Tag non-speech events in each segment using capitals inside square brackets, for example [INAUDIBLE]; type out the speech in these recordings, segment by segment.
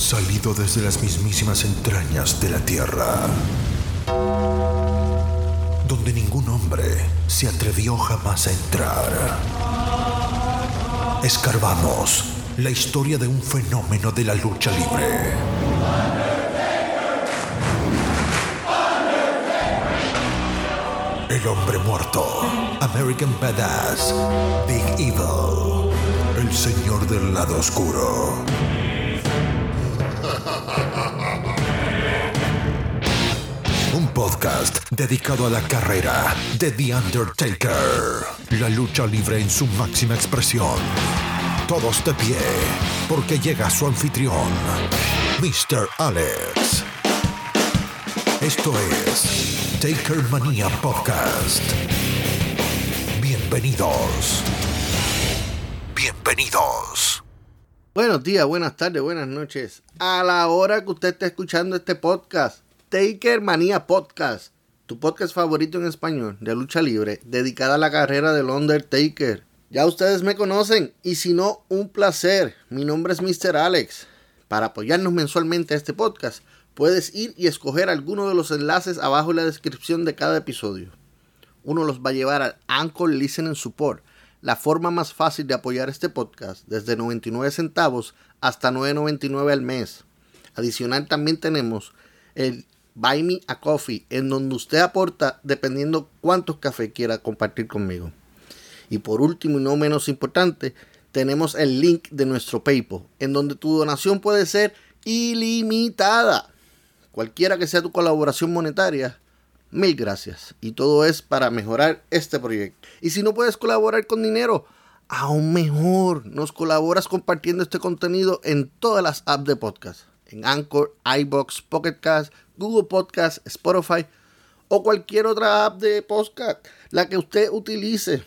salido desde las mismísimas entrañas de la tierra, donde ningún hombre se atrevió jamás a entrar. Escarbamos la historia de un fenómeno de la lucha libre. El hombre muerto, American Badass, Big Evil, el señor del lado oscuro. Podcast dedicado a la carrera de The Undertaker. La lucha libre en su máxima expresión. Todos de pie, porque llega su anfitrión, Mr. Alex. Esto es Taker Manía Podcast. Bienvenidos. Bienvenidos. Buenos días, buenas tardes, buenas noches. A la hora que usted esté escuchando este podcast, Taker Manía Podcast, tu podcast favorito en español de lucha libre, dedicada a la carrera del Undertaker. Ya ustedes me conocen y si no, un placer. Mi nombre es Mr. Alex. Para apoyarnos mensualmente a este podcast, puedes ir y escoger alguno de los enlaces abajo en la descripción de cada episodio. Uno los va a llevar al Anchor Listening Support, la forma más fácil de apoyar este podcast, desde 99 centavos hasta 9.99 al mes. Adicional también tenemos el Buy Me a Coffee, en donde usted aporta dependiendo cuántos cafés quiera compartir conmigo. Y por último y no menos importante, tenemos el link de nuestro PayPal, en donde tu donación puede ser ilimitada. Cualquiera que sea tu colaboración monetaria, mil gracias. Y todo es para mejorar este proyecto. Y si no puedes colaborar con dinero, aún mejor, nos colaboras compartiendo este contenido en todas las apps de podcast. En Anchor, iBox, Pocket Cast, Google Podcast, Spotify o cualquier otra app de podcast, la que usted utilice.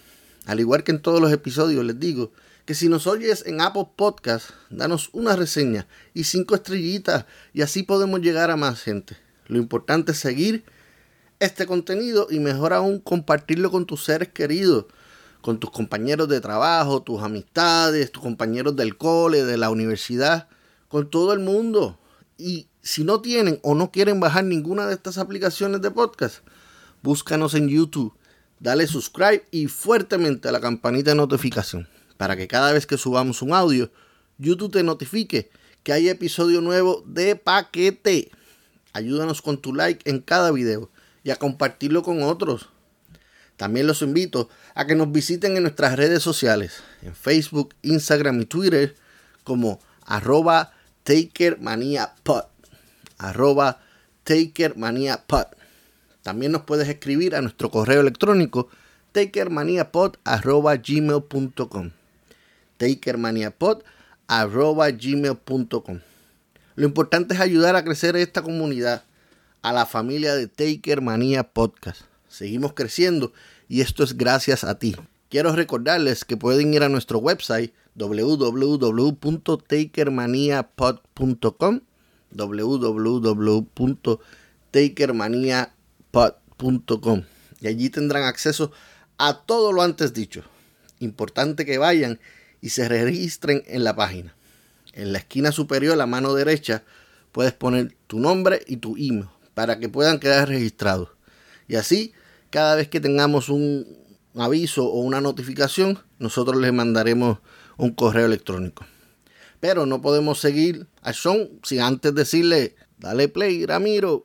Al igual que en todos los episodios, les digo que si nos oyes en Apple Podcast, danos una reseña y cinco estrellitas y así podemos llegar a más gente. Lo importante es seguir este contenido y mejor aún compartirlo con tus seres queridos, con tus compañeros de trabajo, tus amistades, tus compañeros del cole, de la universidad, con todo el mundo. Y si no tienen o no quieren bajar ninguna de estas aplicaciones de podcast, búscanos en YouTube dale subscribe y fuertemente a la campanita de notificación para que cada vez que subamos un audio, YouTube te notifique que hay episodio nuevo de paquete. Ayúdanos con tu like en cada video y a compartirlo con otros. También los invito a que nos visiten en nuestras redes sociales, en Facebook, Instagram y Twitter, como arroba takermaniapod. Arroba takermaniapod. También nos puedes escribir a nuestro correo electrónico takermaniapod.gmail.com takermaniapod.gmail.com Lo importante es ayudar a crecer esta comunidad, a la familia de Takermania Podcast. Seguimos creciendo y esto es gracias a ti. Quiero recordarles que pueden ir a nuestro website www.takermaniapod.com www.takermaniapod.com y allí tendrán acceso a todo lo antes dicho. Importante que vayan y se registren en la página. En la esquina superior, a la mano derecha, puedes poner tu nombre y tu email para que puedan quedar registrados. Y así, cada vez que tengamos un aviso o una notificación, nosotros les mandaremos un correo electrónico. Pero no podemos seguir a Sean sin antes decirle, dale play, Ramiro.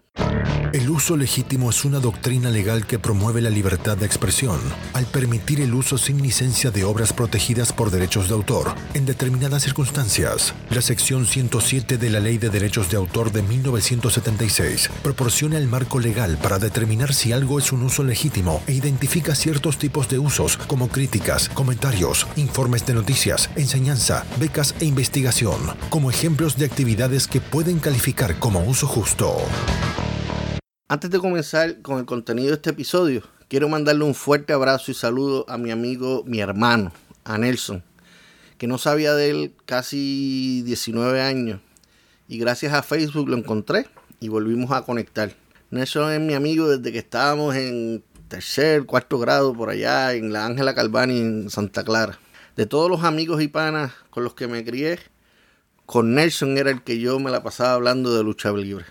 El uso legítimo es una doctrina legal que promueve la libertad de expresión al permitir el uso sin licencia de obras protegidas por derechos de autor en determinadas circunstancias. La sección 107 de la Ley de Derechos de Autor de 1976 proporciona el marco legal para determinar si algo es un uso legítimo e identifica ciertos tipos de usos como críticas, comentarios, informes de noticias, enseñanza, becas e investigación, como ejemplos de actividades que pueden calificar como uso justo. Antes de comenzar con el contenido de este episodio, quiero mandarle un fuerte abrazo y saludo a mi amigo, mi hermano, a Nelson, que no sabía de él casi 19 años. Y gracias a Facebook lo encontré y volvimos a conectar. Nelson es mi amigo desde que estábamos en tercer, cuarto grado por allá en la Ángela Calvani en Santa Clara. De todos los amigos y panas con los que me crié, con Nelson era el que yo me la pasaba hablando de lucha libre.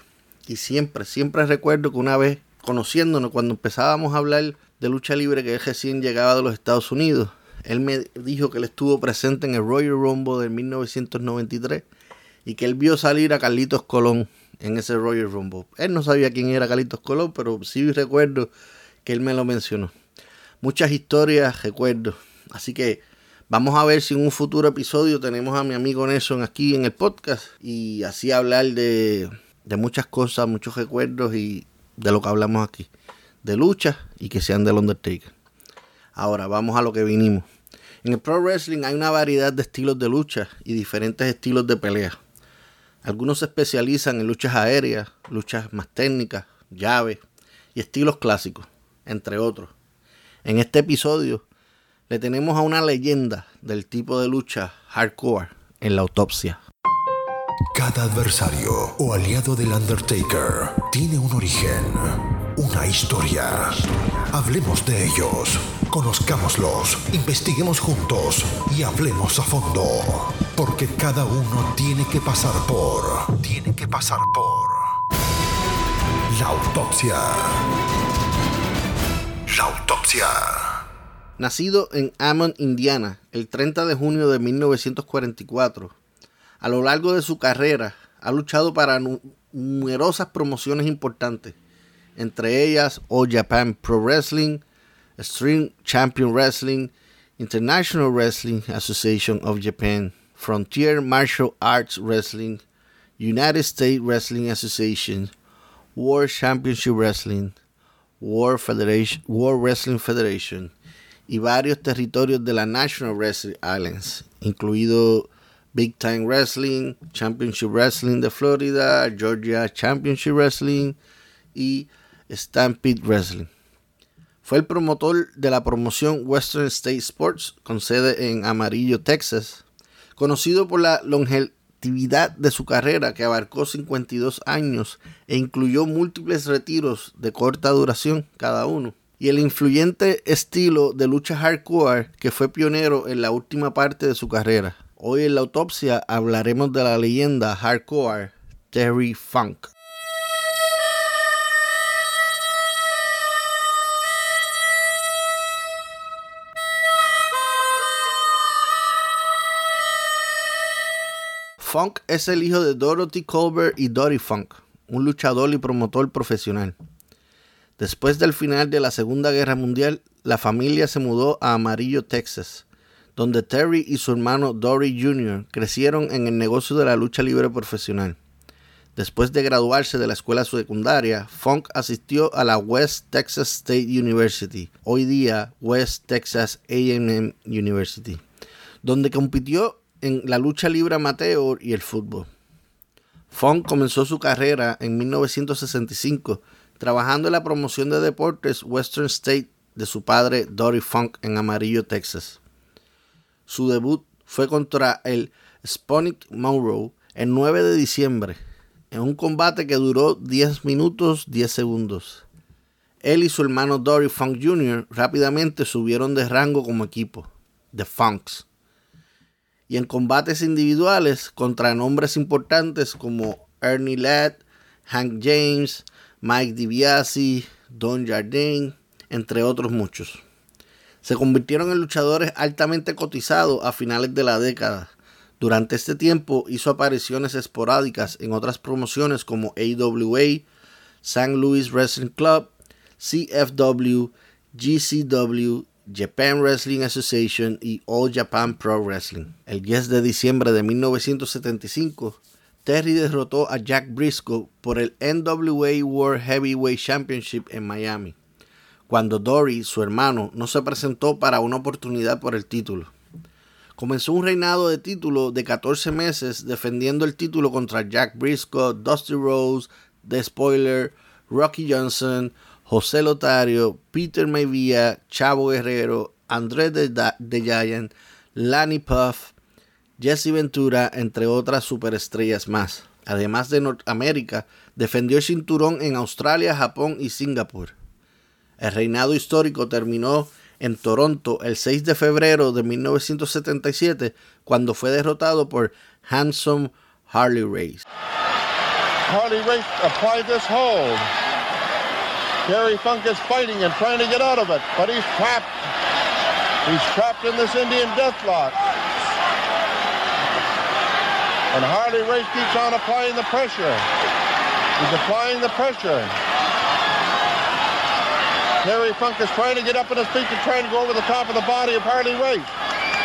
Y siempre, siempre recuerdo que una vez conociéndonos, cuando empezábamos a hablar de lucha libre que él recién llegaba de los Estados Unidos, él me dijo que él estuvo presente en el Royal Rumble de 1993 y que él vio salir a Carlitos Colón en ese Royal Rumble. Él no sabía quién era Carlitos Colón, pero sí recuerdo que él me lo mencionó. Muchas historias recuerdo. Así que vamos a ver si en un futuro episodio tenemos a mi amigo Nelson aquí en el podcast y así hablar de, de muchas cosas, muchos recuerdos y de lo que hablamos aquí. De lucha y que sean del Undertaker. Ahora vamos a lo que vinimos. En el pro wrestling hay una variedad de estilos de lucha y diferentes estilos de pelea. Algunos se especializan en luchas aéreas, luchas más técnicas, llaves y estilos clásicos, entre otros. En este episodio le tenemos a una leyenda del tipo de lucha hardcore en la autopsia. Cada adversario o aliado del Undertaker tiene un origen, una historia. Hablemos de ellos, conozcámoslos, investiguemos juntos y hablemos a fondo. Porque cada uno tiene que pasar por... Tiene que pasar por... La autopsia. La autopsia. Nacido en Ammon, Indiana, el 30 de junio de 1944, a lo largo de su carrera ha luchado para numerosas promociones importantes, entre ellas All Japan Pro Wrestling, Extreme Champion Wrestling, International Wrestling Association of Japan, Frontier Martial Arts Wrestling, United States Wrestling Association, World Championship Wrestling, World, Federation, World Wrestling Federation y varios territorios de la National Wrestling Islands, incluido Big Time Wrestling, Championship Wrestling de Florida, Georgia Championship Wrestling y Stampede Wrestling. Fue el promotor de la promoción Western State Sports con sede en Amarillo, Texas, conocido por la longevidad de su carrera que abarcó 52 años e incluyó múltiples retiros de corta duración cada uno y el influyente estilo de lucha hardcore que fue pionero en la última parte de su carrera. Hoy en la autopsia hablaremos de la leyenda hardcore Terry Funk. Funk es el hijo de Dorothy Colbert y Dory Funk, un luchador y promotor profesional. Después del final de la Segunda Guerra Mundial, la familia se mudó a Amarillo, Texas, donde Terry y su hermano Dory Jr. crecieron en el negocio de la lucha libre profesional. Después de graduarse de la escuela secundaria, Funk asistió a la West Texas State University, hoy día West Texas AM University, donde compitió en la lucha libre amateur y el fútbol. Funk comenzó su carrera en 1965 trabajando en la promoción de deportes Western State de su padre Dory Funk en Amarillo, Texas. Su debut fue contra el Sponic Monroe el 9 de diciembre, en un combate que duró 10 minutos 10 segundos. Él y su hermano Dory Funk Jr. rápidamente subieron de rango como equipo, The Funks. Y en combates individuales contra nombres importantes como Ernie Ladd, Hank James, Mike DiBiase, Don Jardine, entre otros muchos se convirtieron en luchadores altamente cotizados a finales de la década. Durante este tiempo hizo apariciones esporádicas en otras promociones como AWA, St. Louis Wrestling Club, CFW, GCW, Japan Wrestling Association y All Japan Pro Wrestling. El 10 de diciembre de 1975, Terry derrotó a Jack Briscoe por el NWA World Heavyweight Championship en Miami cuando Dory, su hermano, no se presentó para una oportunidad por el título. Comenzó un reinado de título de 14 meses defendiendo el título contra Jack Briscoe, Dusty Rose, The Spoiler, Rocky Johnson, José Lotario, Peter Maivia, Chavo Guerrero, Andrés de, de Giant, Lanny Puff, Jesse Ventura, entre otras superestrellas más. Además de Norteamérica, defendió el cinturón en Australia, Japón y Singapur. El reinado histórico terminó en Toronto el 6 de febrero de 1977 cuando fue derrotado por Handsome Harley Race. Harley Race applied this hold. Terry Funk is fighting and trying to get out of it, but he's trapped. He's trapped in this Indian deathlock. And Harley Race keeps on applying the pressure. He's applying the pressure. Terry Funk is trying to get up on his feet and trying to go over the top of the body of Harley Race.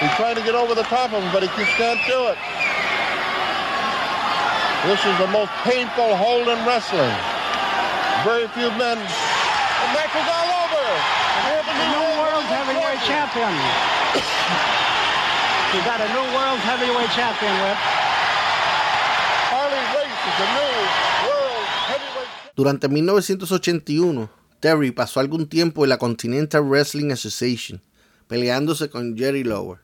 He's trying to get over the top of him, but he just can't do it. This is the most painful hold in wrestling. Very few men. The match is all over. The new world heavyweight champion. [COUGHS] you got a new world heavyweight champion, Whip. Harley Race is the new world heavyweight champion. Durante 1981, Terry pasó algún tiempo en la Continental Wrestling Association, peleándose con Jerry Lawler.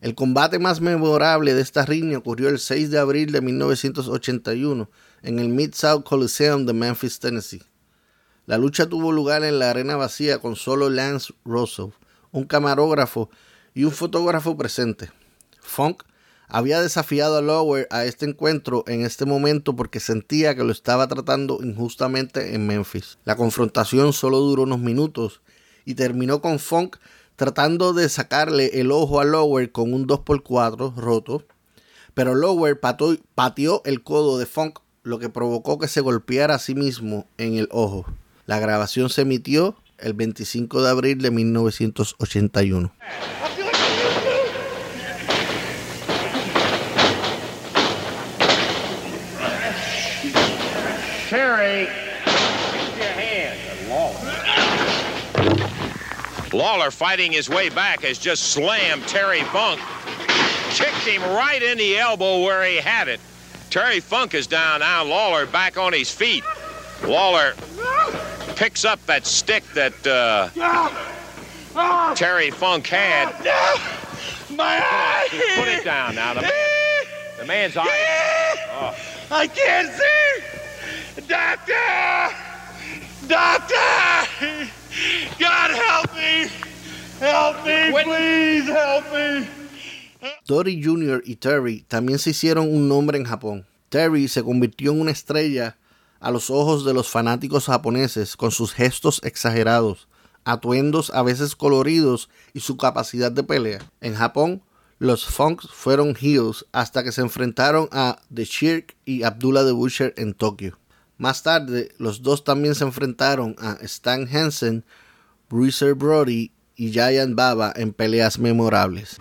El combate más memorable de esta riña ocurrió el 6 de abril de 1981 en el Mid-South Coliseum de Memphis, Tennessee. La lucha tuvo lugar en la arena vacía con solo Lance Russell, un camarógrafo y un fotógrafo presente. Funk había desafiado a Lower a este encuentro en este momento porque sentía que lo estaba tratando injustamente en Memphis. La confrontación solo duró unos minutos y terminó con Funk tratando de sacarle el ojo a Lower con un 2x4 roto, pero Lower pateó el codo de Funk, lo que provocó que se golpeara a sí mismo en el ojo. La grabación se emitió el 25 de abril de 1981. Terry, your hand. Lawler fighting his way back has just slammed Terry Funk. Kicked him right in the elbow where he had it. Terry Funk is down now. Lawler back on his feet. Lawler picks up that stick that uh, Terry Funk had. My eye! Put it down now. The, man, the man's eye. Oh. I can't see! Doctor! Doctor! God help me! Help me, please help me! Dory Jr. y Terry también se hicieron un nombre en Japón. Terry se convirtió en una estrella a los ojos de los fanáticos japoneses con sus gestos exagerados, atuendos a veces coloridos y su capacidad de pelea. En Japón, los Funks fueron heels hasta que se enfrentaron a The Shirk y Abdullah the Butcher en Tokio. Más tarde, los dos también se enfrentaron a Stan Hansen, Bruiser Brody y Giant Baba en peleas memorables.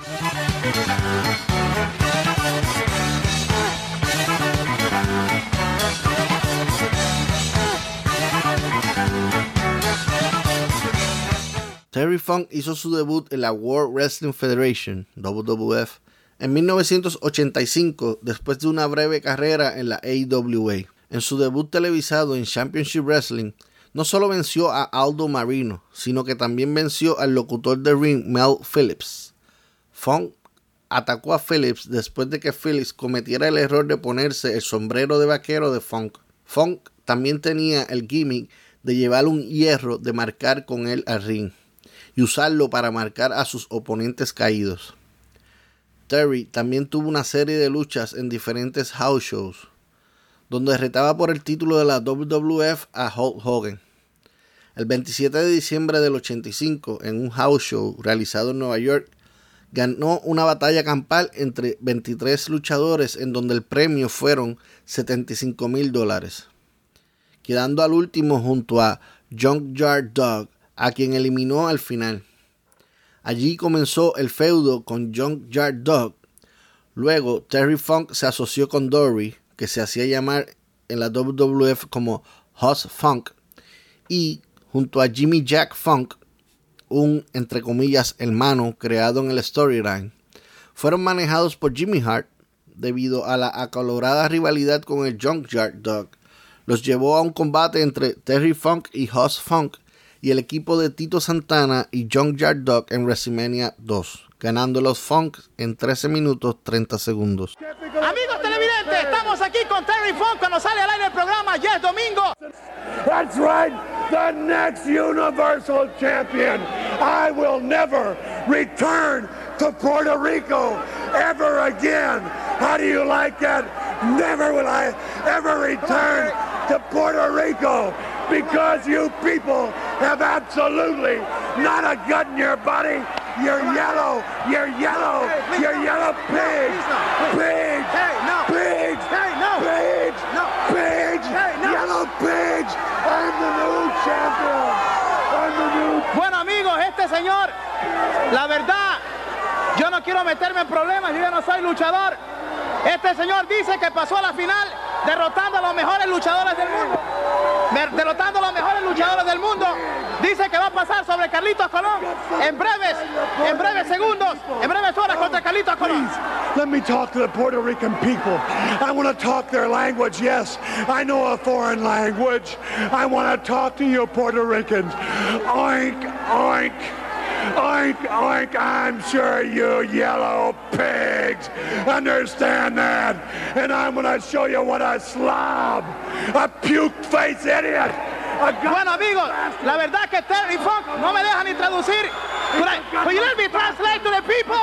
Terry Funk hizo su debut en la World Wrestling Federation, WWF, en 1985 después de una breve carrera en la AWA. En su debut televisado en Championship Wrestling, no solo venció a Aldo Marino, sino que también venció al locutor de ring Mel Phillips. Funk atacó a Phillips después de que Phillips cometiera el error de ponerse el sombrero de vaquero de Funk. Funk también tenía el gimmick de llevar un hierro de marcar con él al ring y usarlo para marcar a sus oponentes caídos. Terry también tuvo una serie de luchas en diferentes house shows, donde retaba por el título de la WWF a Hulk Hogan. El 27 de diciembre del 85, en un house show realizado en Nueva York, ganó una batalla campal entre 23 luchadores en donde el premio fueron 75 mil dólares, quedando al último junto a Junkyard Dog, a quien eliminó al final. Allí comenzó el feudo con Junkyard Dog. Luego Terry Funk se asoció con Dory, que se hacía llamar en la WWF como Hoss Funk, y junto a Jimmy Jack Funk, un entre comillas hermano creado en el storyline, fueron manejados por Jimmy Hart debido a la acalorada rivalidad con el Junkyard Dog. Los llevó a un combate entre Terry Funk y Hoss Funk y el equipo de Tito Santana y Junkyard Dog en WrestleMania 2, ganando los Funk en 13 minutos 30 segundos. Amigos televidentes, estamos aquí con Terry Funk cuando sale al aire el programa Yes Domingo. That's right, the next Universal Champion. I will never return to Puerto Rico ever again. How do you like that? Never will I ever return to Puerto Rico because you people have absolutely not a gut in your body. You're yellow. You're yellow. You're yellow pigs. Pigs. Pigs. Pigs. Pigs. Yellow pigs. I'm the new champion. I'm the new Bueno amigos, este señor, la verdad, yo no quiero meterme en problemas, yo ya no soy luchador. Este señor dice que pasó a la final derrotando a los mejores luchadores del mundo. Der- Derrotando a los mejores luchadores del mundo. Dice que va a pasar sobre Carlitos Colón en breves, en breves segundos, en breves horas contra Carlitos Colón. Let me talk to the Puerto Rican people. I want to talk their language. Yes, I know a foreign language. I want to talk to you, Puerto Ricans. Oink, oink. Oink, oink, I'm sure you yellow pigs understand that. And I'm going to show you what a slob, a puke-faced idiot, Bueno amigos, la verdad que Terry Funk no me deja ni traducir. Could you me translate to the people?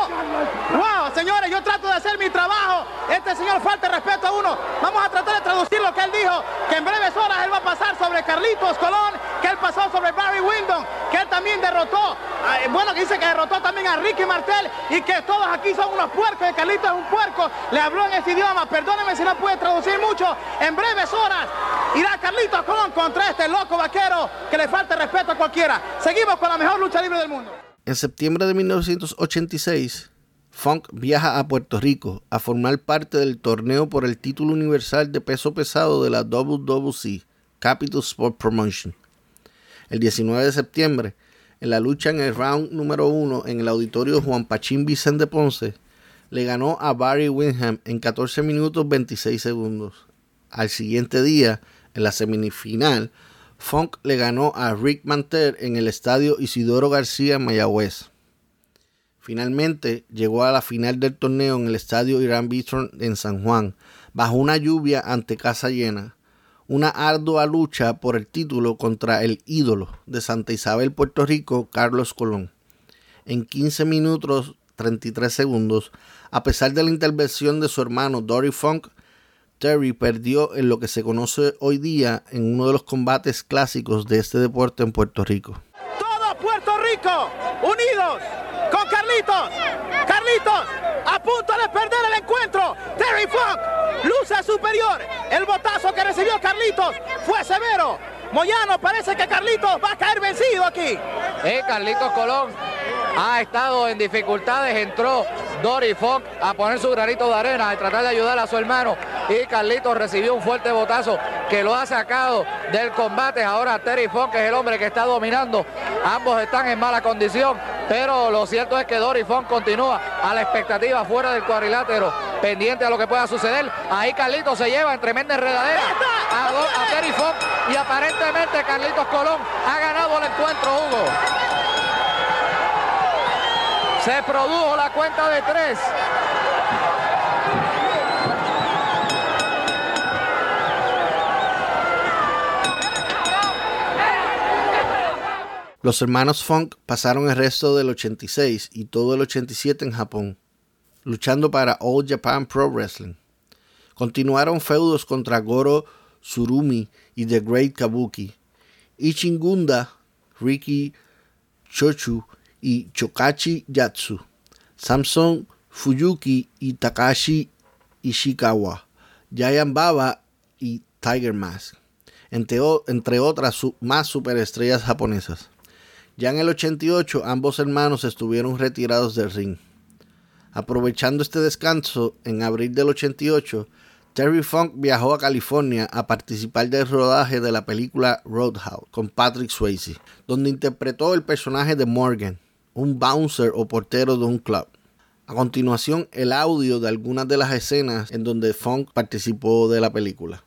Wow, señores, yo trato de hacer mi trabajo. Este señor falta respeto a uno. Vamos a tratar de traducir lo que él dijo, que en breves horas él va a pasar sobre Carlitos Colón, que él pasó sobre Barry Windham, que él también derrotó, ah, eh, bueno, que dice que derrotó también a Ricky Martel y que todos aquí son unos puercos, Carlitos es un puerco. Le habló en ese idioma, perdóneme si no puede traducir mucho. En breves horas irá Carlitos Colón contra este loco vaquero que le falta respeto a cualquiera. Seguimos con la mejor lucha libre del mundo. En septiembre de 1986, Funk viaja a Puerto Rico a formar parte del torneo por el título universal de peso pesado de la WWC, Capital Sport Promotion. El 19 de septiembre, en la lucha en el round número 1 en el auditorio Juan Pachín Vicente Ponce, le ganó a Barry Windham en 14 minutos 26 segundos. Al siguiente día, en la semifinal, Funk le ganó a Rick Manter en el estadio Isidoro García Mayagüez. Finalmente llegó a la final del torneo en el estadio Irán Bithorn en San Juan, bajo una lluvia ante casa llena. Una ardua lucha por el título contra el ídolo de Santa Isabel, Puerto Rico, Carlos Colón. En 15 minutos 33 segundos, a pesar de la intervención de su hermano Dory Funk, Terry perdió en lo que se conoce hoy día en uno de los combates clásicos de este deporte en Puerto Rico. Todo Puerto Rico unidos con Carlitos. Carlitos a punto de perder el encuentro. Terry Funk luce superior. El botazo que recibió Carlitos fue severo. Moyano parece que Carlitos va a caer vencido aquí. Eh, Carlitos Colón ha estado en dificultades, entró Dory Funk a poner su granito de arena, a tratar de ayudar a su hermano y Carlitos recibió un fuerte botazo que lo ha sacado del combate. Ahora Terry Funk es el hombre que está dominando. Ambos están en mala condición, pero lo cierto es que Dory Funk continúa a la expectativa fuera del cuadrilátero, pendiente a lo que pueda suceder. Ahí Carlitos se lleva en tremenda enredadera a, Terry Funk y aparentemente Carlitos Colón ha ganado el encuentro, Hugo. Se produjo la cuenta de tres. Los hermanos Funk pasaron el resto del 86 y todo el 87 en Japón, luchando para All Japan Pro Wrestling. Continuaron feudos contra Goro Tsurumi y The Great Kabuki. Ichingunda, Riki Chochu y Chokachi Yatsu. Samson Fuyuki y Takashi Ishikawa. Giant Baba y Tiger Mask. Entre, entre otras más superestrellas japonesas. Ya en el 88 ambos hermanos estuvieron retirados del ring. Aprovechando este descanso, en abril del 88, Terry Funk viajó a California a participar del rodaje de la película Roadhouse con Patrick Swayze, donde interpretó el personaje de Morgan, un bouncer o portero de un club. A continuación, el audio de algunas de las escenas en donde Funk participó de la película.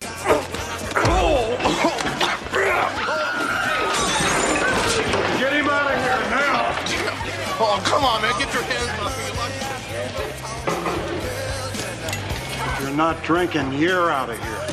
Not drinking. You're out of here.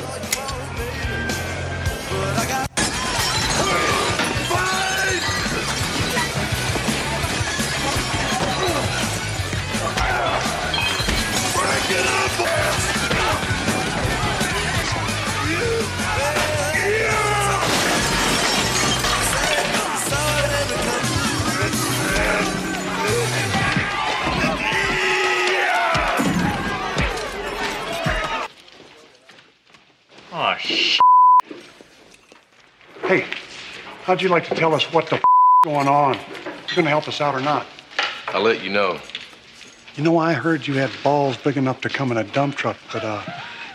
How'd you like to tell us what the f- going on? You're gonna help us out or not? I'll let you know. You know, I heard you had balls big enough to come in a dump truck, but uh,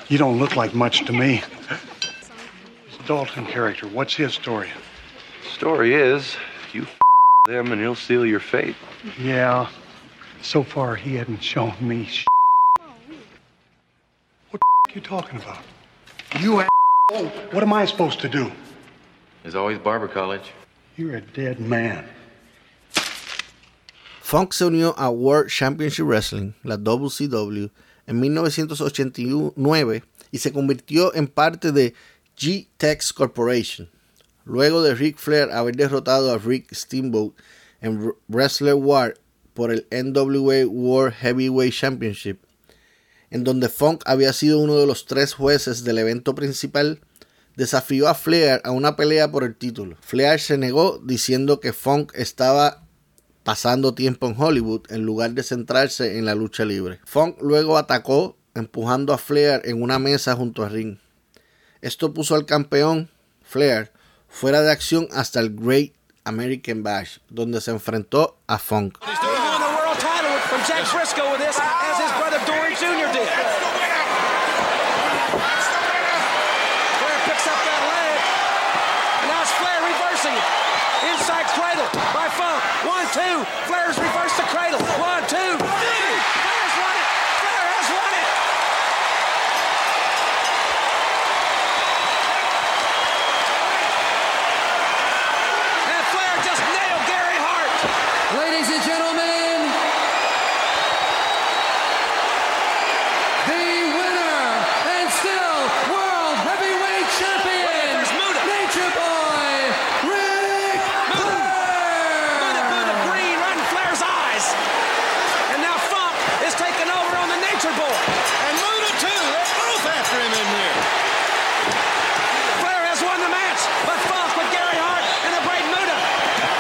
you don't look like much to me. This Dalton character, what's his story? Story is, you f- them and he'll seal your fate. Yeah, so far he hadn't shown me sh- What the f- you talking about? You a- What am I supposed to do? There's always Barber College. You're a dead man. Funk se unió a World Championship Wrestling, la WCW, en 1989 y se convirtió en parte de G-Tex Corporation. Luego de Ric Flair haber derrotado a Rick Steamboat en Wrestler War por el NWA World Heavyweight Championship, en donde Funk había sido uno de los tres jueces del evento principal, desafió a Flair a una pelea por el título. Flair se negó diciendo que Funk estaba pasando tiempo en Hollywood en lugar de centrarse en la lucha libre. Funk luego atacó empujando a Flair en una mesa junto a Ring. Esto puso al campeón Flair fuera de acción hasta el Great American Bash, donde se enfrentó a Funk with this, as his brother Dory Jr. did. Flair picks up that leg. And now it's Flair reversing it. Inside cradle by Funk. One, two. Flair's reversed the cradle. One, two. three. Flair's won it. Flair has won it. And Flair just nailed Gary Hart. Ladies and gentlemen, the winner and still world heavyweight champion, There's Muta. Nature Boy, Rick Muta, Flair. Muta green right in Flair's eyes. And now Funk is taking over on the Nature Boy. And Muta too. They're both after him in here. Flair has won the match, but Funk with Gary Hart and the Braid Muta.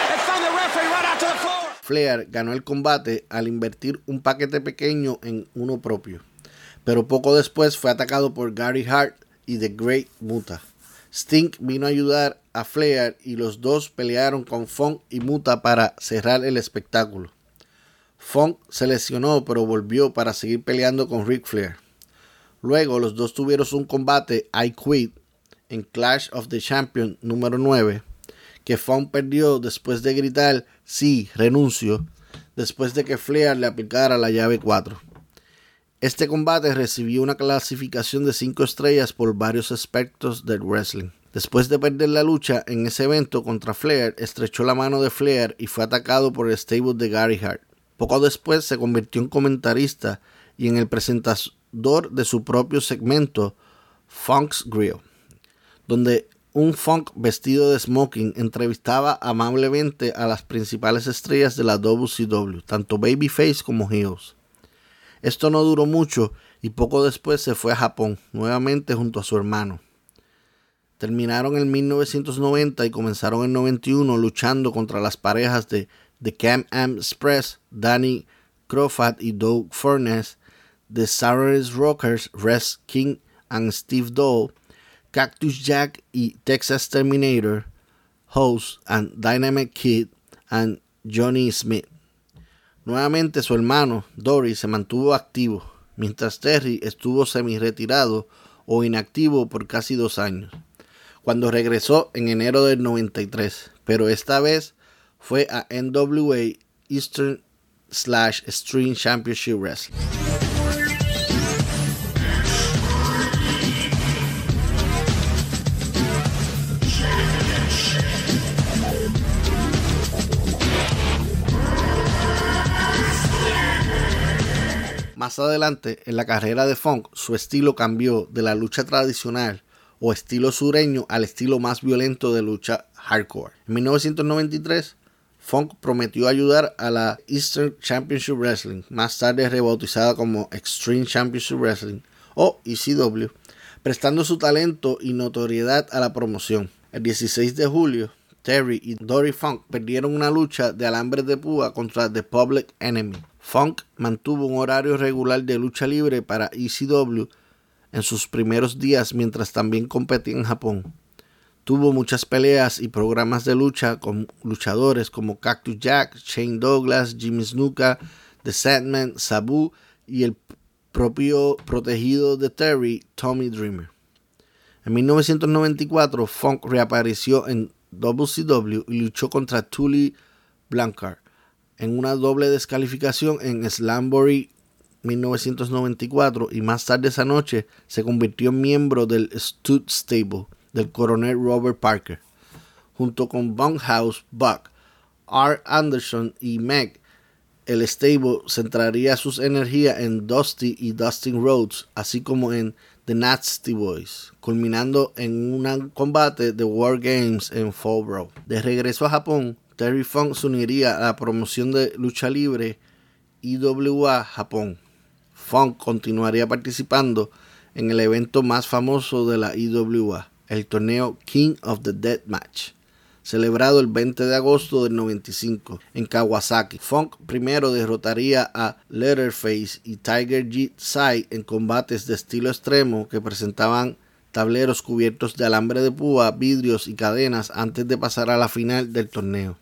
They found the referee right out to the floor. Flair ganó el combate al invertir un paquete pequeño en uno propio, pero poco después fue atacado por Gary Hart y The Great Muta. Sting vino a ayudar a Flair y los dos pelearon con Funk y Muta para cerrar el espectáculo. Funk se lesionó pero volvió para seguir peleando con Ric Flair. Luego los dos tuvieron un combate I Quit en Clash of the Champions número 9 que Funk perdió después de gritar sí, renuncio, después de que Flair le aplicara la llave 4. Este combate recibió una clasificación de 5 estrellas por varios aspectos del wrestling. Después de perder la lucha en ese evento contra Flair, estrechó la mano de Flair y fue atacado por el stable de Gary Hart. Poco después se convirtió en comentarista y en el presentador de su propio segmento Funk's Grill, donde un funk vestido de smoking entrevistaba amablemente a las principales estrellas de la WCW, tanto Babyface como Heels. Esto no duró mucho y poco después se fue a Japón, nuevamente junto a su hermano. Terminaron en 1990 y comenzaron en 91 luchando contra las parejas de The Cam Am Express, Danny Crawford y Doug Furness, The Saturday Rockers, Res King and Steve Dole, Cactus Jack y Texas Terminator, Host and Dynamic Kid and Johnny Smith. Nuevamente su hermano Dory se mantuvo activo, mientras Terry estuvo semi-retirado o inactivo por casi dos años, cuando regresó en enero del 93, pero esta vez fue a NWA Eastern slash Extreme Championship Wrestling. Más adelante, en la carrera de Funk, su estilo cambió de la lucha tradicional o estilo sureño al estilo más violento de lucha hardcore. En 1993, Funk prometió ayudar a la Eastern Championship Wrestling, más tarde rebautizada como Extreme Championship Wrestling o ECW, prestando su talento y notoriedad a la promoción. El 16 de julio, Terry y Dory Funk perdieron una lucha de alambres de púa contra The Public Enemy. Funk mantuvo un horario regular de lucha libre para ECW en sus primeros días mientras también competía en Japón. Tuvo muchas peleas y programas de lucha con luchadores como Cactus Jack, Shane Douglas, Jimmy Snuka, The Sandman, Sabu y el propio protegido de Terry, Tommy Dreamer. En 1994, Funk reapareció en WCW y luchó contra Tully Blanchard en una doble descalificación en Slamboree 1994 y más tarde esa noche se convirtió en miembro del Stud Stable del coronel Robert Parker. Junto con Bunkhouse, Buck, R. Anderson y Meg, el stable centraría sus energías en Dusty y Dustin Rhodes, así como en The Nasty Boys, culminando en un combate de War Games en Fallbrook. De regreso a Japón, Terry Funk se uniría a la promoción de lucha libre IWA Japón. Funk continuaría participando en el evento más famoso de la IWA, el torneo King of the Dead Match, celebrado el 20 de agosto del 95 en Kawasaki. Funk primero derrotaría a Letterface y Tiger J. Sai en combates de estilo extremo que presentaban tableros cubiertos de alambre de púa, vidrios y cadenas antes de pasar a la final del torneo.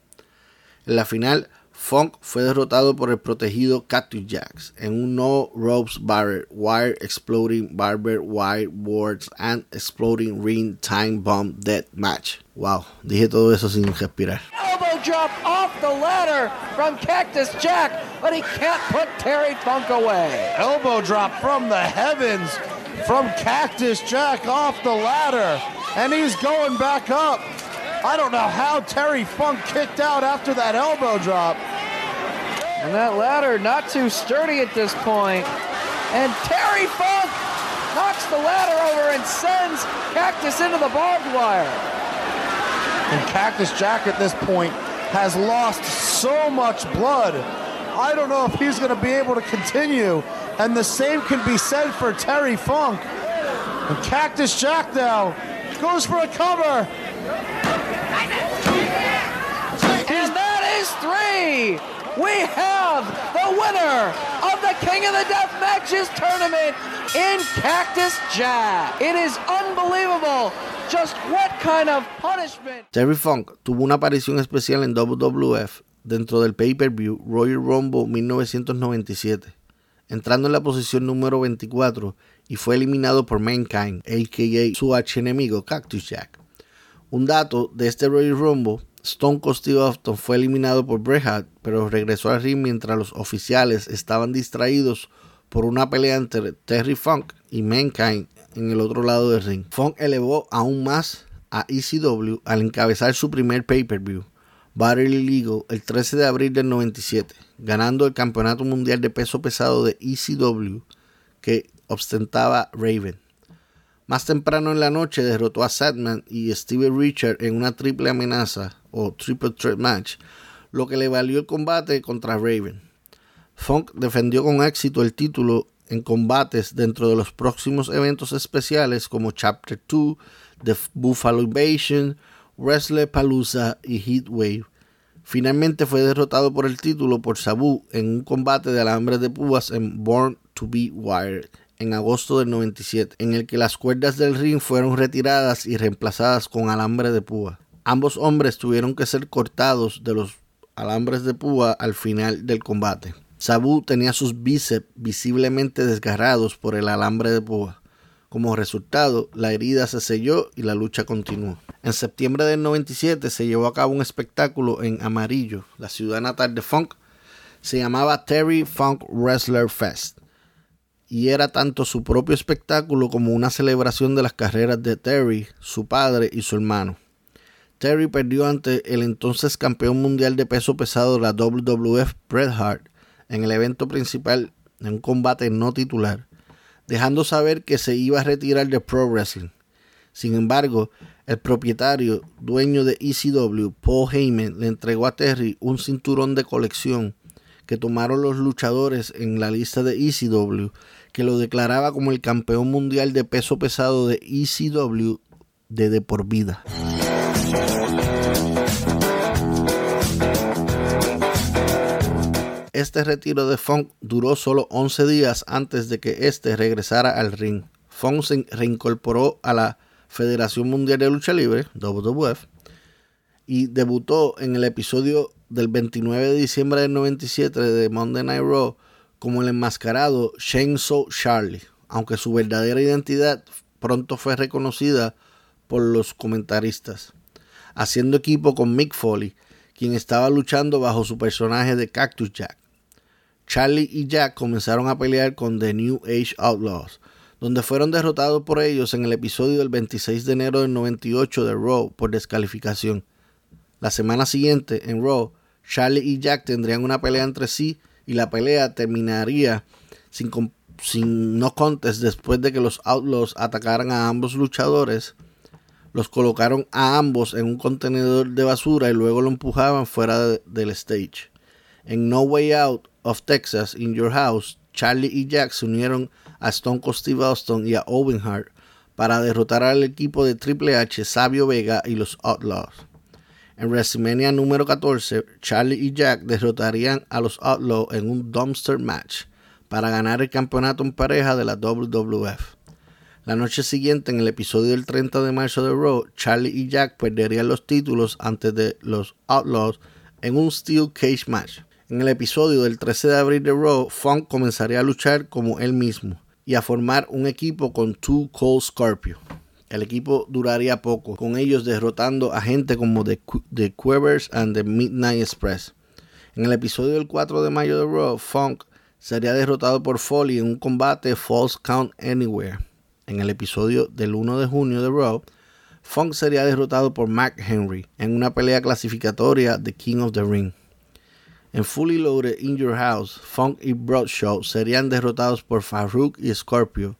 En la final, Funk fue derrotado por el protegido Cactus Jacks en un no ropes barrier, wire exploding barber wire boards and exploding ring time bomb death match. Wow, dije todo eso sin respirar. Elbow drop off the ladder from Cactus Jack, but he can't put Terry Funk away. Elbow drop from the heavens from Cactus Jack off the ladder, and he's going back up. I don't know how Terry Funk kicked out after that elbow drop. And that ladder not too sturdy at this point. And Terry Funk knocks the ladder over and sends Cactus into the barbed wire. And Cactus Jack at this point has lost so much blood. I don't know if he's going to be able to continue. And the same can be said for Terry Funk. And Cactus Jack now goes for a cover. And that is three. We have the winner of the King of the Death Matches tournament in Cactus Jack. It is unbelievable just what kind of punishment. Terry Funk tuvo una aparición especial en WWF dentro del pay-per-view Royal Rumble 1997, entrando en la posición número 24 y fue eliminado por Mankind, a.k.a. su archienemigo Cactus Jack. Un dato de este Royal Rumble, Stone Cold Steve Austin fue eliminado por Bret Hart, pero regresó al ring mientras los oficiales estaban distraídos por una pelea entre Terry Funk y Mankind en el otro lado del ring. Funk elevó aún más a ECW al encabezar su primer pay-per-view, Battle Legal, el 13 de abril del 97, ganando el campeonato mundial de peso pesado de ECW que ostentaba Raven. Más temprano en la noche derrotó a Sadman y Steve Richard en una triple amenaza o triple threat match, lo que le valió el combate contra Raven. Funk defendió con éxito el título en combates dentro de los próximos eventos especiales como Chapter 2, The Buffalo Invasion, Wrestler Palooza y Heatwave. Finalmente fue derrotado por el título por Sabu en un combate de alambres de púas en Born to be Wired en agosto del 97, en el que las cuerdas del ring fueron retiradas y reemplazadas con alambre de púa. Ambos hombres tuvieron que ser cortados de los alambres de púa al final del combate. Sabu tenía sus bíceps visiblemente desgarrados por el alambre de púa. Como resultado, la herida se selló y la lucha continuó. En septiembre del 97 se llevó a cabo un espectáculo en Amarillo, la ciudad natal de Funk. Se llamaba Terry Funk Wrestler Fest y era tanto su propio espectáculo como una celebración de las carreras de Terry, su padre y su hermano. Terry perdió ante el entonces campeón mundial de peso pesado de la WWF Bret Hart en el evento principal en un combate no titular, dejando saber que se iba a retirar de Pro Wrestling. Sin embargo, el propietario, dueño de ECW, Paul Heyman, le entregó a Terry un cinturón de colección que tomaron los luchadores en la lista de ECW, que lo declaraba como el campeón mundial de peso pesado de ECW de, de por vida. Este retiro de Funk duró solo 11 días antes de que éste regresara al ring. Funk se reincorporó a la Federación Mundial de Lucha Libre, WWF, y debutó en el episodio del 29 de diciembre del 97 de Monday Night Raw como el enmascarado Chainsaw Charlie, aunque su verdadera identidad pronto fue reconocida por los comentaristas, haciendo equipo con Mick Foley, quien estaba luchando bajo su personaje de Cactus Jack. Charlie y Jack comenzaron a pelear con The New Age Outlaws, donde fueron derrotados por ellos en el episodio del 26 de enero del 98 de Raw por descalificación. La semana siguiente, en Raw, Charlie y Jack tendrían una pelea entre sí y la pelea terminaría sin, sin no contest después de que los Outlaws atacaran a ambos luchadores. Los colocaron a ambos en un contenedor de basura y luego lo empujaban fuera del stage. En No Way Out of Texas, In Your House, Charlie y Jack se unieron a Stone Cold Steve Austin y a Owen Hart para derrotar al equipo de Triple H, Sabio Vega y los Outlaws. En WrestleMania número 14, Charlie y Jack derrotarían a los Outlaws en un dumpster match para ganar el campeonato en pareja de la WWF. La noche siguiente, en el episodio del 30 de marzo de Raw, Charlie y Jack perderían los títulos antes de los Outlaws en un Steel Cage match. En el episodio del 13 de abril de Raw, Funk comenzaría a luchar como él mismo y a formar un equipo con Two Cold Scorpio. El equipo duraría poco, con ellos derrotando a gente como The, The Quivers and the Midnight Express. En el episodio del 4 de mayo de Raw, Funk sería derrotado por Foley en un combate False Count Anywhere. En el episodio del 1 de junio de Raw, Funk sería derrotado por Mark Henry en una pelea clasificatoria de King of the Ring. En Fully Loaded In Your House, Funk y Broadshow serían derrotados por Farouk y Scorpio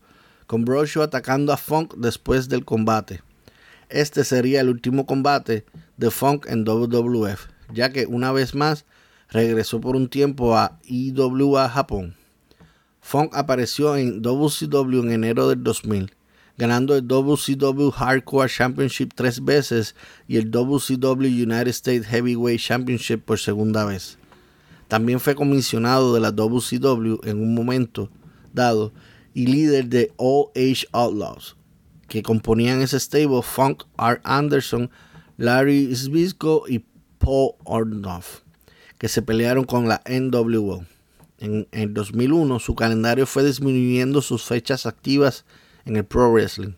con Brosho atacando a Funk después del combate. Este sería el último combate de Funk en WWF, ya que una vez más regresó por un tiempo a IWA Japón. Funk apareció en WCW en enero del 2000, ganando el WCW Hardcore Championship tres veces y el WCW United States Heavyweight Championship por segunda vez. También fue comisionado de la WCW en un momento dado y líder de All Age Outlaws, que componían ese stable Funk, Art Anderson, Larry Zbysko y Paul Orndorff, que se pelearon con la NWO. En el 2001 su calendario fue disminuyendo sus fechas activas en el Pro Wrestling.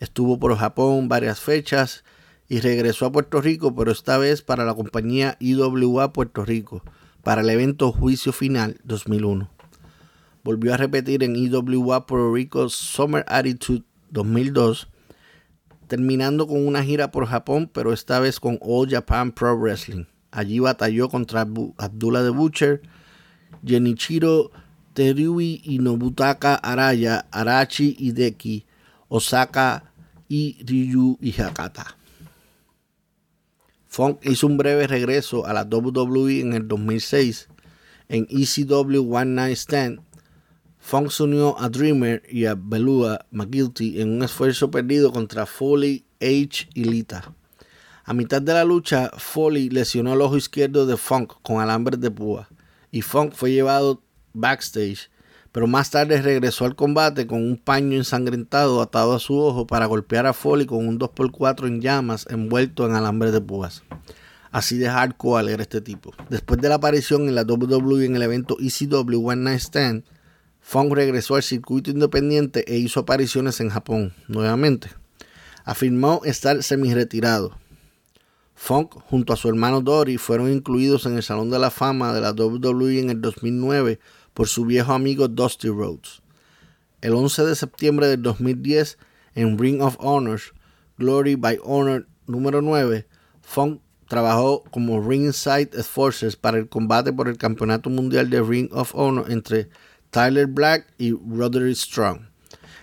Estuvo por Japón varias fechas y regresó a Puerto Rico, pero esta vez para la compañía IWA Puerto Rico, para el evento Juicio Final 2001 volvió a repetir en IWA Puerto Rico Summer Attitude 2002, terminando con una gira por Japón, pero esta vez con All Japan Pro Wrestling. Allí batalló contra Abdullah de Butcher, Genichiro Terui y Nobutaka Araya, Arachi Hideki, Osaka y Ryu Hakata. Funk hizo un breve regreso a la WWE en el 2006 en ECW One Night Stand Funk se unió a Dreamer y a Belua McGuilty en un esfuerzo perdido contra Foley, H y Lita. A mitad de la lucha, Foley lesionó el ojo izquierdo de Funk con alambres de púa y Funk fue llevado backstage, pero más tarde regresó al combate con un paño ensangrentado atado a su ojo para golpear a Foley con un 2x4 en llamas envuelto en alambres de púas. Así de hardcore era este tipo. Después de la aparición en la WWE en el evento ECW One Night Stand, Funk regresó al circuito independiente e hizo apariciones en Japón nuevamente. Afirmó estar semi-retirado. Funk junto a su hermano Dory fueron incluidos en el Salón de la Fama de la WWE en el 2009 por su viejo amigo Dusty Rhodes. El 11 de septiembre del 2010 en Ring of Honors, Glory by Honor número 9, Funk trabajó como ringside enforcers para el combate por el Campeonato Mundial de Ring of Honor entre Tyler Black y Roderick Strong.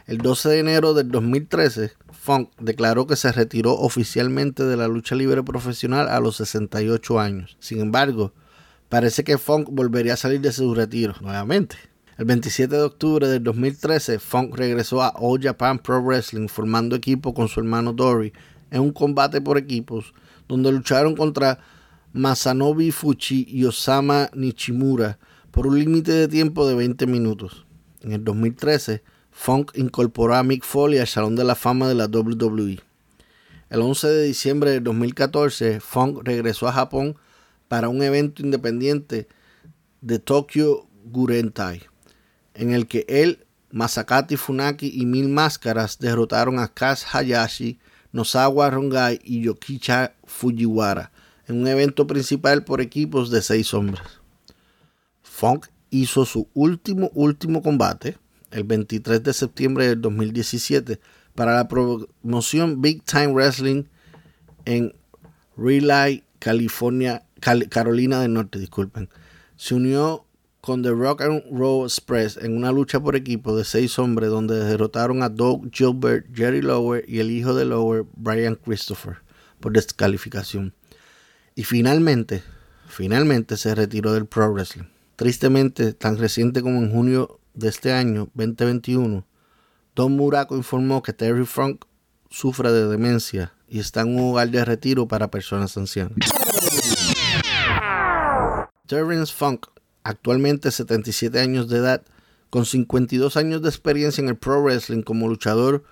El 12 de enero del 2013, Funk declaró que se retiró oficialmente de la lucha libre profesional a los 68 años. Sin embargo, parece que Funk volvería a salir de su retiro nuevamente. El 27 de octubre del 2013, Funk regresó a All Japan Pro Wrestling formando equipo con su hermano Dory en un combate por equipos donde lucharon contra Masanobu Fuchi y Osama Nichimura por un límite de tiempo de 20 minutos. En el 2013, Funk incorporó a Mick Foley al Salón de la Fama de la WWE. El 11 de diciembre de 2014, Funk regresó a Japón para un evento independiente de Tokyo Gurentai, en el que él, Masakati Funaki y Mil Máscaras derrotaron a Kaz Hayashi, Nosawa Rongai y Yokicha Fujiwara en un evento principal por equipos de seis hombres. Funk hizo su último último combate el 23 de septiembre del 2017 para la promoción Big Time Wrestling en Raleigh, California, Carolina del Norte, disculpen. Se unió con The Rock and Roll Express en una lucha por equipo de seis hombres donde derrotaron a Doug Gilbert, Jerry Lower y el hijo de Lower, Brian Christopher, por descalificación. Y finalmente, finalmente se retiró del Pro Wrestling. Tristemente, tan reciente como en junio de este año, 2021, Don Muraco informó que Terry Funk sufre de demencia y está en un hogar de retiro para personas ancianas. Terrence Funk, actualmente 77 años de edad, con 52 años de experiencia en el pro wrestling como luchador,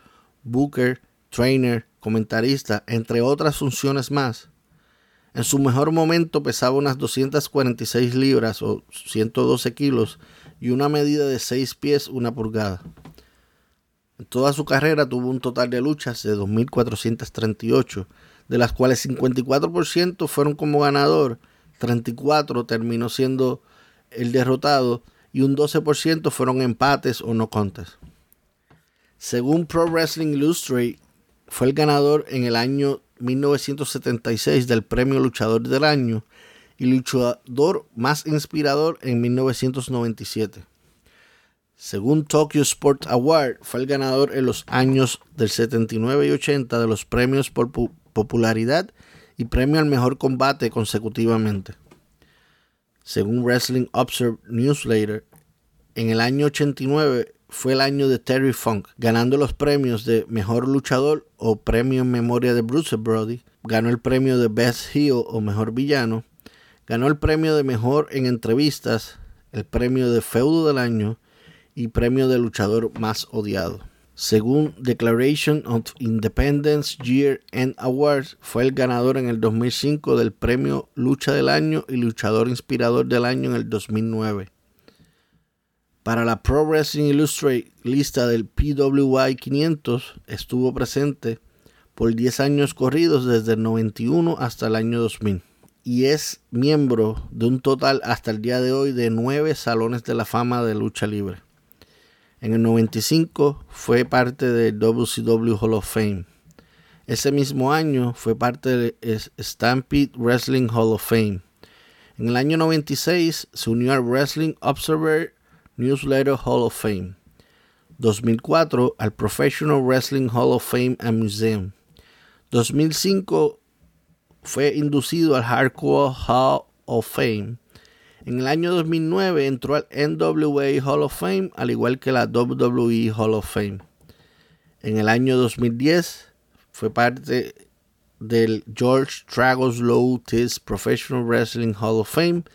booker, trainer, comentarista, entre otras funciones más. En su mejor momento pesaba unas 246 libras o 112 kilos y una medida de 6 pies, una pulgada. En toda su carrera tuvo un total de luchas de 2.438, de las cuales 54% fueron como ganador, 34 terminó siendo el derrotado y un 12% fueron empates o no contas. Según Pro Wrestling Illustrated, fue el ganador en el año 1976 del premio Luchador del Año y luchador más inspirador en 1997. Según Tokyo Sport Award, fue el ganador en los años del 79 y 80 de los premios por popularidad y premio al mejor combate consecutivamente. Según Wrestling Observer Newsletter, en el año 89 fue el año de Terry Funk, ganando los premios de Mejor Luchador o Premio en Memoria de Bruce Brody, ganó el premio de Best Heel o Mejor Villano, ganó el premio de Mejor en Entrevistas, el premio de Feudo del Año, y premio de luchador más odiado. Según Declaration of Independence Year End Awards, fue el ganador en el 2005 del premio Lucha del Año y Luchador Inspirador del Año en el 2009. Para la Pro Wrestling Illustrated lista del PWI 500 estuvo presente por 10 años corridos desde el 91 hasta el año 2000 y es miembro de un total hasta el día de hoy de 9 salones de la fama de lucha libre. En el 95 fue parte del WCW Hall of Fame. Ese mismo año fue parte del Stampede Wrestling Hall of Fame. En el año 96 se unió al Wrestling Observer Newsletter Hall of Fame. 2004 al Professional Wrestling Hall of Fame and Museum. 2005 fue inducido al Hardcore Hall of Fame en el año 2009 entró al NWA Hall of Fame, al igual que la WWE Hall of Fame. En el año 2010 fue parte del George Tragos Low Professional Wrestling Hall of Fame.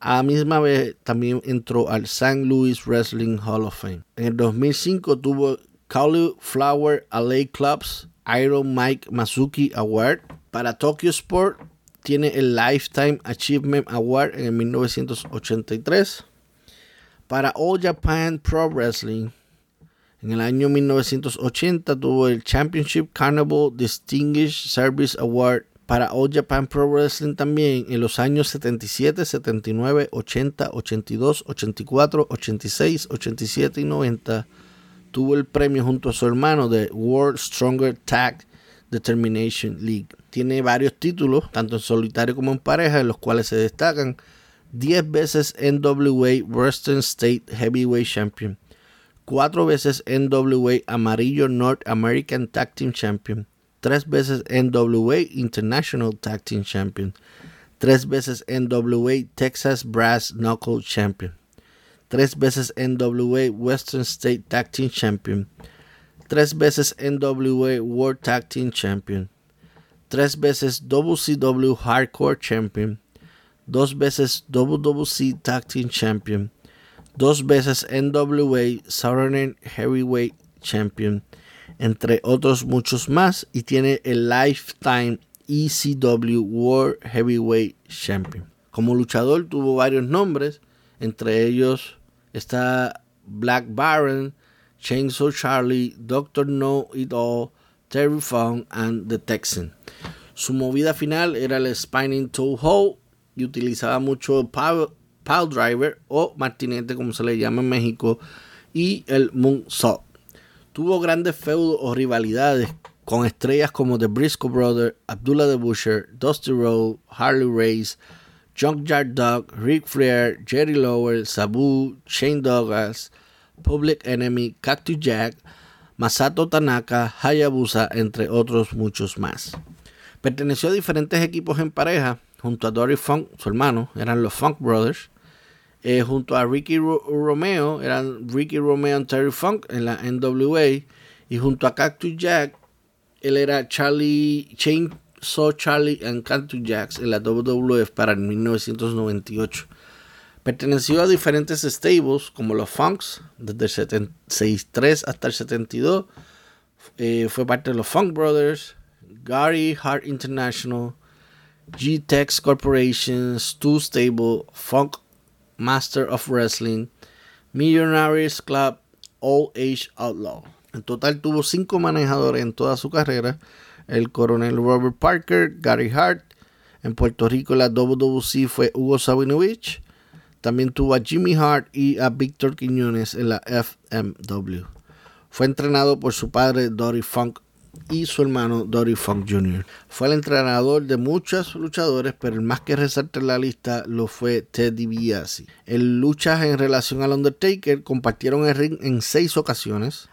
A misma vez también entró al St. Louis Wrestling Hall of Fame. En el 2005 tuvo Cauliflower LA Clubs Iron Mike Masuki Award. Para Tokyo Sport tiene el Lifetime Achievement Award en el 1983. Para All Japan Pro Wrestling, en el año 1980 tuvo el Championship Carnival Distinguished Service Award. Para All Japan Pro Wrestling también en los años 77, 79, 80, 82, 84, 86, 87 y 90 tuvo el premio junto a su hermano de World Stronger Tag Determination League. Tiene varios títulos, tanto en solitario como en pareja, en los cuales se destacan 10 veces NWA Western State Heavyweight Champion, 4 veces NWA Amarillo North American Tag Team Champion, 3 veces NWA International Tag Team Champion, 3 veces NWA Texas Brass Knuckle Champion, 3 veces NWA Western State Tag Team Champion, 3 veces NWA World Tag Team Champion, tres veces WCW Hardcore Champion, dos veces WWC Tag Team Champion, dos veces NWA Southern Heavyweight Champion, entre otros muchos más, y tiene el Lifetime ECW World Heavyweight Champion. Como luchador tuvo varios nombres, entre ellos está Black Baron, Chainsaw Charlie, Doctor No It All, Terry Funk and The Texan. Su movida final era el Spinning Toe Hold y utilizaba mucho Power, Driver o martinete como se le llama en México y el Moonsault. Tuvo grandes feudos o rivalidades con estrellas como The Briscoe Brothers, Abdullah the Butcher, Dusty Road, Harley Race, Junkyard Dog, Rick Flair, Jerry Lowell, Sabu, Shane Douglas, Public Enemy, Cactus Jack, Masato Tanaka, Hayabusa, entre otros muchos más. Perteneció a diferentes equipos en pareja, junto a Dory Funk, su hermano, eran los Funk Brothers. Eh, junto a Ricky Romeo, eran Ricky Romeo y Terry Funk en la NWA. Y junto a Cactus Jack, él era Charlie Chain So Charlie and Cactus Jacks en la WWF para el 1998. Perteneció a diferentes stables como los Funks desde el 73 hasta el 72. Eh, fue parte de los Funk Brothers, Gary Hart International, G-Tex Corporation, Stu Stable, Funk Master of Wrestling, Millionaires Club, All Age Outlaw. En total tuvo cinco manejadores en toda su carrera. El coronel Robert Parker, Gary Hart. En Puerto Rico la WWC fue Hugo Sabinovich. También tuvo a Jimmy Hart y a Víctor Quiñones en la FMW. Fue entrenado por su padre Dory Funk y su hermano Dory Funk Jr. Fue el entrenador de muchos luchadores, pero el más que resalta en la lista lo fue Ted DiBiase. En luchas en relación al Undertaker compartieron el ring en seis ocasiones.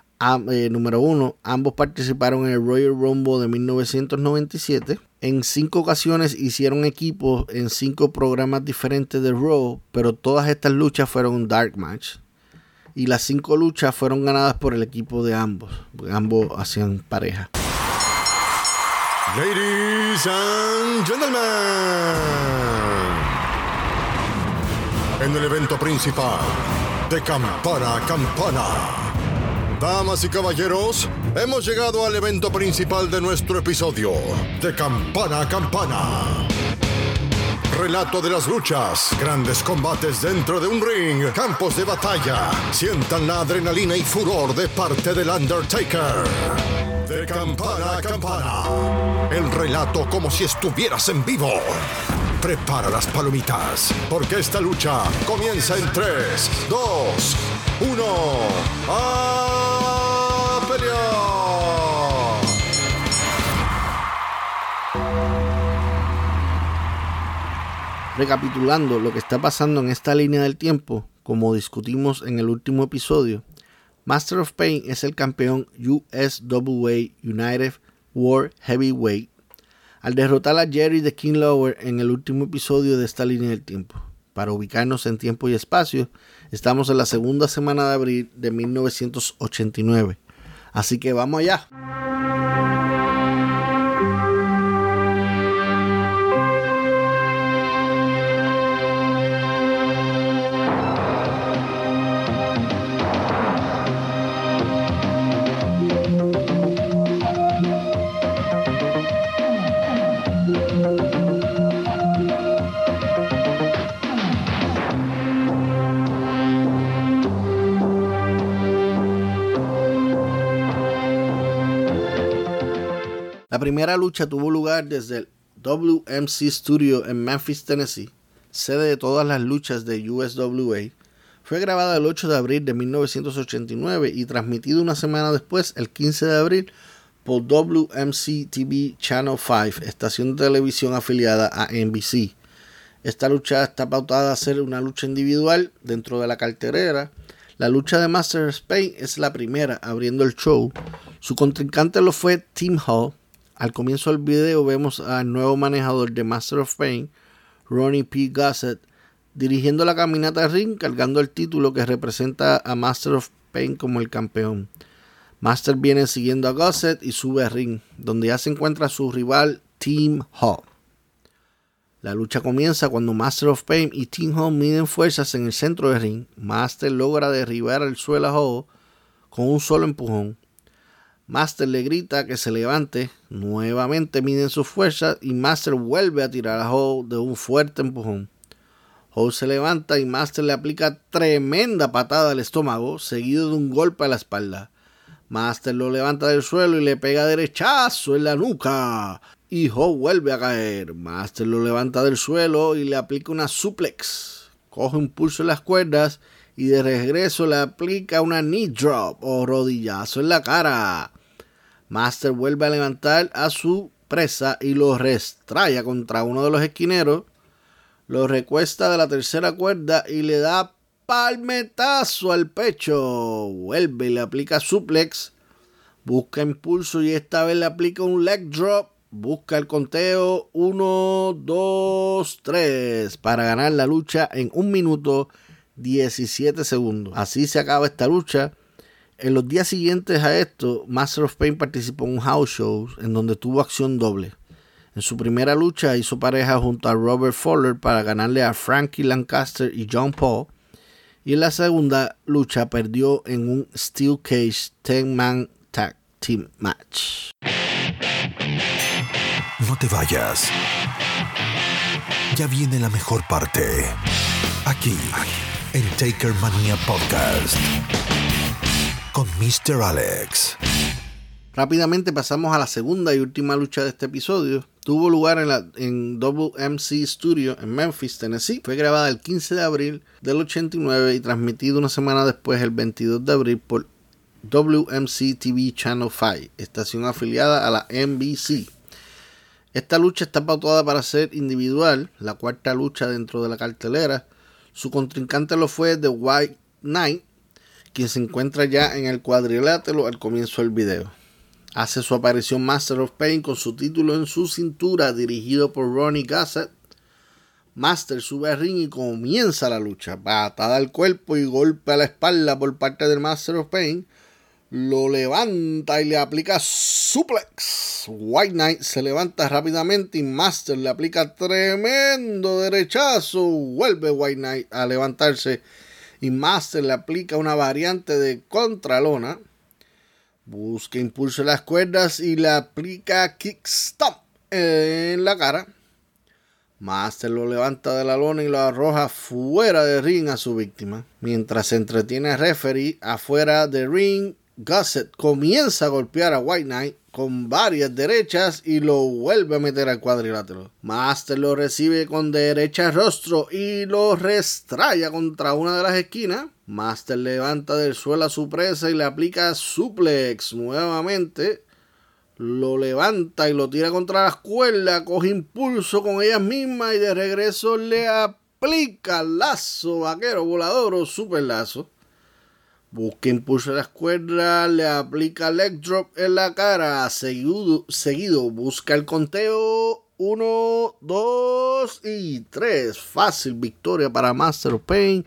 Eh, número uno, ambos participaron en el Royal Rumble de 1997. En cinco ocasiones hicieron equipo en cinco programas diferentes de Raw, pero todas estas luchas fueron dark match. Y las cinco luchas fueron ganadas por el equipo de ambos, ambos hacían pareja. Ladies and gentlemen, en el evento principal de campana a campana Damas y caballeros, hemos llegado al evento principal de nuestro episodio, de campana a campana. Relato de las luchas, grandes combates dentro de un ring, campos de batalla. Sientan la adrenalina y furor de parte del Undertaker. De campana a campana. El relato como si estuvieras en vivo. Prepara las palomitas, porque esta lucha comienza en 3, 2, 1. ¡A Recapitulando lo que está pasando en esta línea del tiempo, como discutimos en el último episodio, Master of Pain es el campeón USWA United World Heavyweight al derrotar a Jerry de King Lower en el último episodio de esta línea del tiempo. Para ubicarnos en tiempo y espacio, estamos en la segunda semana de abril de 1989. Así que vamos allá. La primera lucha tuvo lugar desde el WMC Studio en Memphis, Tennessee, sede de todas las luchas de USWA. Fue grabada el 8 de abril de 1989 y transmitido una semana después, el 15 de abril, por WMC TV Channel 5, estación de televisión afiliada a NBC. Esta lucha está pautada a ser una lucha individual dentro de la carterera. La lucha de Master Spain es la primera abriendo el show. Su contrincante lo fue Tim Hall, al comienzo del video vemos al nuevo manejador de Master of Pain, Ronnie P. Gossett, dirigiendo la caminata ring cargando el título que representa a Master of Pain como el campeón. Master viene siguiendo a Gossett y sube a ring, donde ya se encuentra su rival Team Hall. La lucha comienza cuando Master of Pain y Team Home miden fuerzas en el centro del ring. Master logra derribar al suelo a Ho con un solo empujón. Master le grita que se levante. Nuevamente miden sus fuerzas y Master vuelve a tirar a Ho de un fuerte empujón. Ho se levanta y Master le aplica tremenda patada al estómago, seguido de un golpe a la espalda. Master lo levanta del suelo y le pega derechazo en la nuca. Y Ho vuelve a caer. Master lo levanta del suelo y le aplica una suplex. Coge un pulso en las cuerdas y de regreso le aplica una knee drop o rodillazo en la cara. Master vuelve a levantar a su presa y lo restraya contra uno de los esquineros. Lo recuesta de la tercera cuerda y le da palmetazo al pecho. Vuelve y le aplica suplex. Busca impulso y esta vez le aplica un leg drop. Busca el conteo 1, 2, 3 para ganar la lucha en 1 minuto 17 segundos. Así se acaba esta lucha. En los días siguientes a esto, Master of Pain participó en un house show en donde tuvo acción doble. En su primera lucha hizo pareja junto a Robert Fowler para ganarle a Frankie Lancaster y John Paul. Y en la segunda lucha perdió en un Steel Cage 10-Man Tag Team Match. No te vayas. Ya viene la mejor parte. Aquí, en Taker Mania Podcast. Con Mr. Alex. Rápidamente pasamos a la segunda y última lucha de este episodio. Tuvo lugar en, la, en WMC Studio en Memphis, Tennessee. Fue grabada el 15 de abril del 89 y transmitido una semana después, el 22 de abril, por WMC TV Channel 5, estación afiliada a la NBC. Esta lucha está pautada para ser individual, la cuarta lucha dentro de la cartelera. Su contrincante lo fue The White Knight, quien se encuentra ya en el cuadrilátero al comienzo del video. Hace su aparición Master of Pain con su título en su cintura, dirigido por Ronnie Gossett. Master sube al ring y comienza la lucha. Patada al cuerpo y golpe a la espalda por parte del Master of Pain. Lo levanta y le aplica suplex. White Knight se levanta rápidamente y Master le aplica tremendo derechazo. Vuelve White Knight a levantarse y Master le aplica una variante de contralona. Busca impulso en las cuerdas y le aplica kick stomp en la cara. Master lo levanta de la lona y lo arroja fuera de ring a su víctima. Mientras se entretiene el referee afuera de ring, Gusset comienza a golpear a White Knight con varias derechas y lo vuelve a meter al cuadrilátero. Master lo recibe con derecha rostro y lo restraya contra una de las esquinas. Master levanta del suelo a su presa y le aplica suplex nuevamente. Lo levanta y lo tira contra las cuerdas, coge impulso con ellas mismas y de regreso le aplica lazo vaquero volador o super lazo. Busca impulso en las cuerdas, le aplica leg drop en la cara. Seguido, seguido busca el conteo. 1, 2 y 3. Fácil victoria para Master of Pain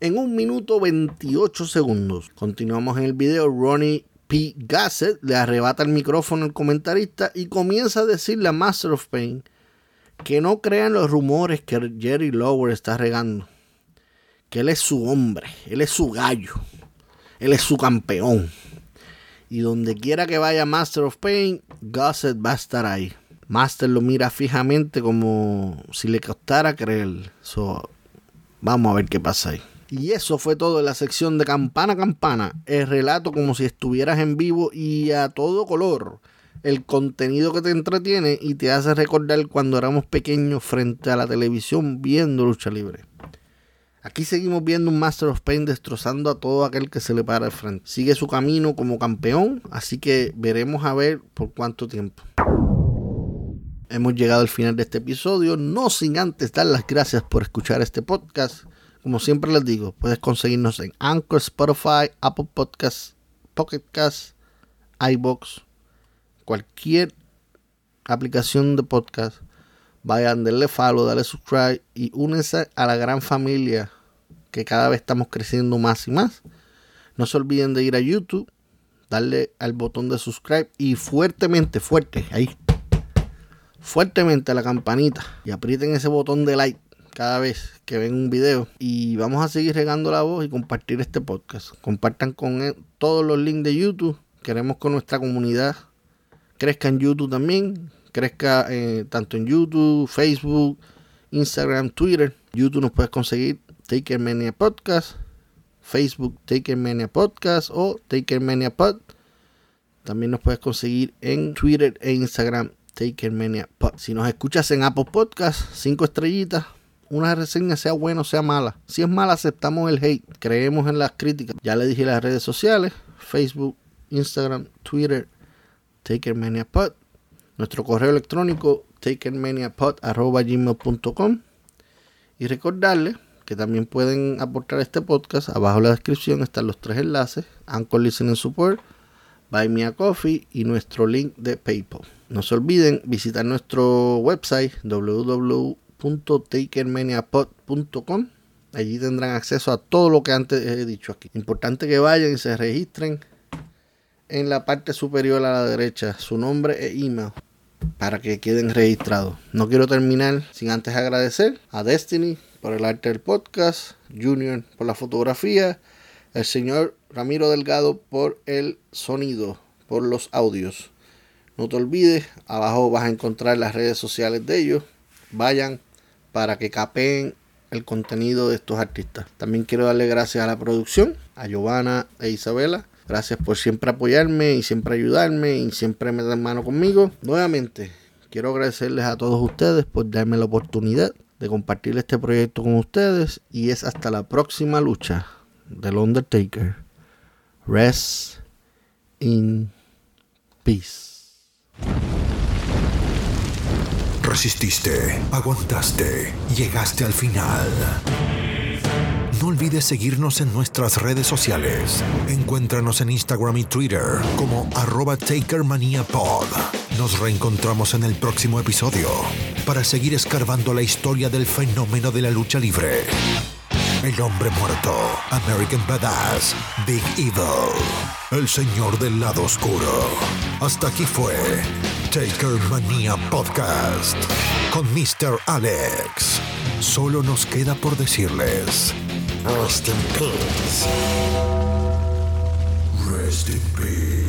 en 1 minuto 28 segundos. Continuamos en el video. Ronnie P. Gassett le arrebata el micrófono al comentarista y comienza a decirle a Master of Pain que no crean los rumores que Jerry Lower está regando. Que él es su hombre, él es su gallo. Él es su campeón. Y donde quiera que vaya Master of Pain, Gossett va a estar ahí. Master lo mira fijamente como si le costara creer. So, vamos a ver qué pasa ahí. Y eso fue todo en la sección de campana campana. El relato como si estuvieras en vivo y a todo color. El contenido que te entretiene y te hace recordar cuando éramos pequeños frente a la televisión viendo lucha libre. Aquí seguimos viendo un Master of Pain destrozando a todo aquel que se le para al frente. Sigue su camino como campeón, así que veremos a ver por cuánto tiempo. Hemos llegado al final de este episodio, no sin antes dar las gracias por escuchar este podcast. Como siempre les digo, puedes conseguirnos en Anchor, Spotify, Apple Podcasts, Pocket Cast, iBox, cualquier aplicación de podcast Vayan, denle follow, dale subscribe y únense a la gran familia que cada vez estamos creciendo más y más. No se olviden de ir a YouTube, darle al botón de subscribe y fuertemente, fuerte, ahí. fuertemente a la campanita y aprieten ese botón de like cada vez que ven un video y vamos a seguir regando la voz y compartir este podcast. Compartan con él todos los links de YouTube. Queremos que nuestra comunidad crezca en YouTube también, crezca eh, tanto en YouTube, Facebook, Instagram, Twitter. YouTube nos puedes conseguir Takermania Podcast, Facebook Takermania Podcast o Takermania Pod. También nos puedes conseguir en Twitter e Instagram Takermania Pod. Si nos escuchas en Apple Podcast, 5 estrellitas, una reseña sea buena o sea mala. Si es mala, aceptamos el hate. Creemos en las críticas. Ya le dije las redes sociales: Facebook, Instagram, Twitter, TakerManiaPod. Nuestro correo electrónico, takermaniapod.com. Y recordarles que también pueden aportar este podcast. Abajo en la descripción están los tres enlaces: Anchor Listening Support, Buy Me a Coffee y nuestro link de PayPal. No se olviden visitar nuestro website www www.takermaniapod.com. Allí tendrán acceso a todo lo que antes he dicho aquí. Importante que vayan y se registren en la parte superior a la derecha su nombre e email para que queden registrados. No quiero terminar sin antes agradecer a Destiny por el arte del podcast, Junior por la fotografía, el señor Ramiro Delgado por el sonido, por los audios. No te olvides, abajo vas a encontrar las redes sociales de ellos. Vayan, para que capeen el contenido de estos artistas. También quiero darle gracias a la producción, a Giovanna e Isabela. Gracias por siempre apoyarme y siempre ayudarme y siempre meter mano conmigo. Nuevamente, quiero agradecerles a todos ustedes por darme la oportunidad de compartir este proyecto con ustedes y es hasta la próxima lucha del Undertaker. Rest in peace. Resististe, aguantaste, llegaste al final. No olvides seguirnos en nuestras redes sociales. Encuéntranos en Instagram y Twitter como arroba TakerManiaPod. Nos reencontramos en el próximo episodio para seguir escarbando la historia del fenómeno de la lucha libre. El hombre muerto, American Badass, Big Evil, el señor del lado oscuro. Hasta aquí fue Taker Mania Podcast con Mr. Alex. Solo nos queda por decirles: Rest in peace. Rest in peace.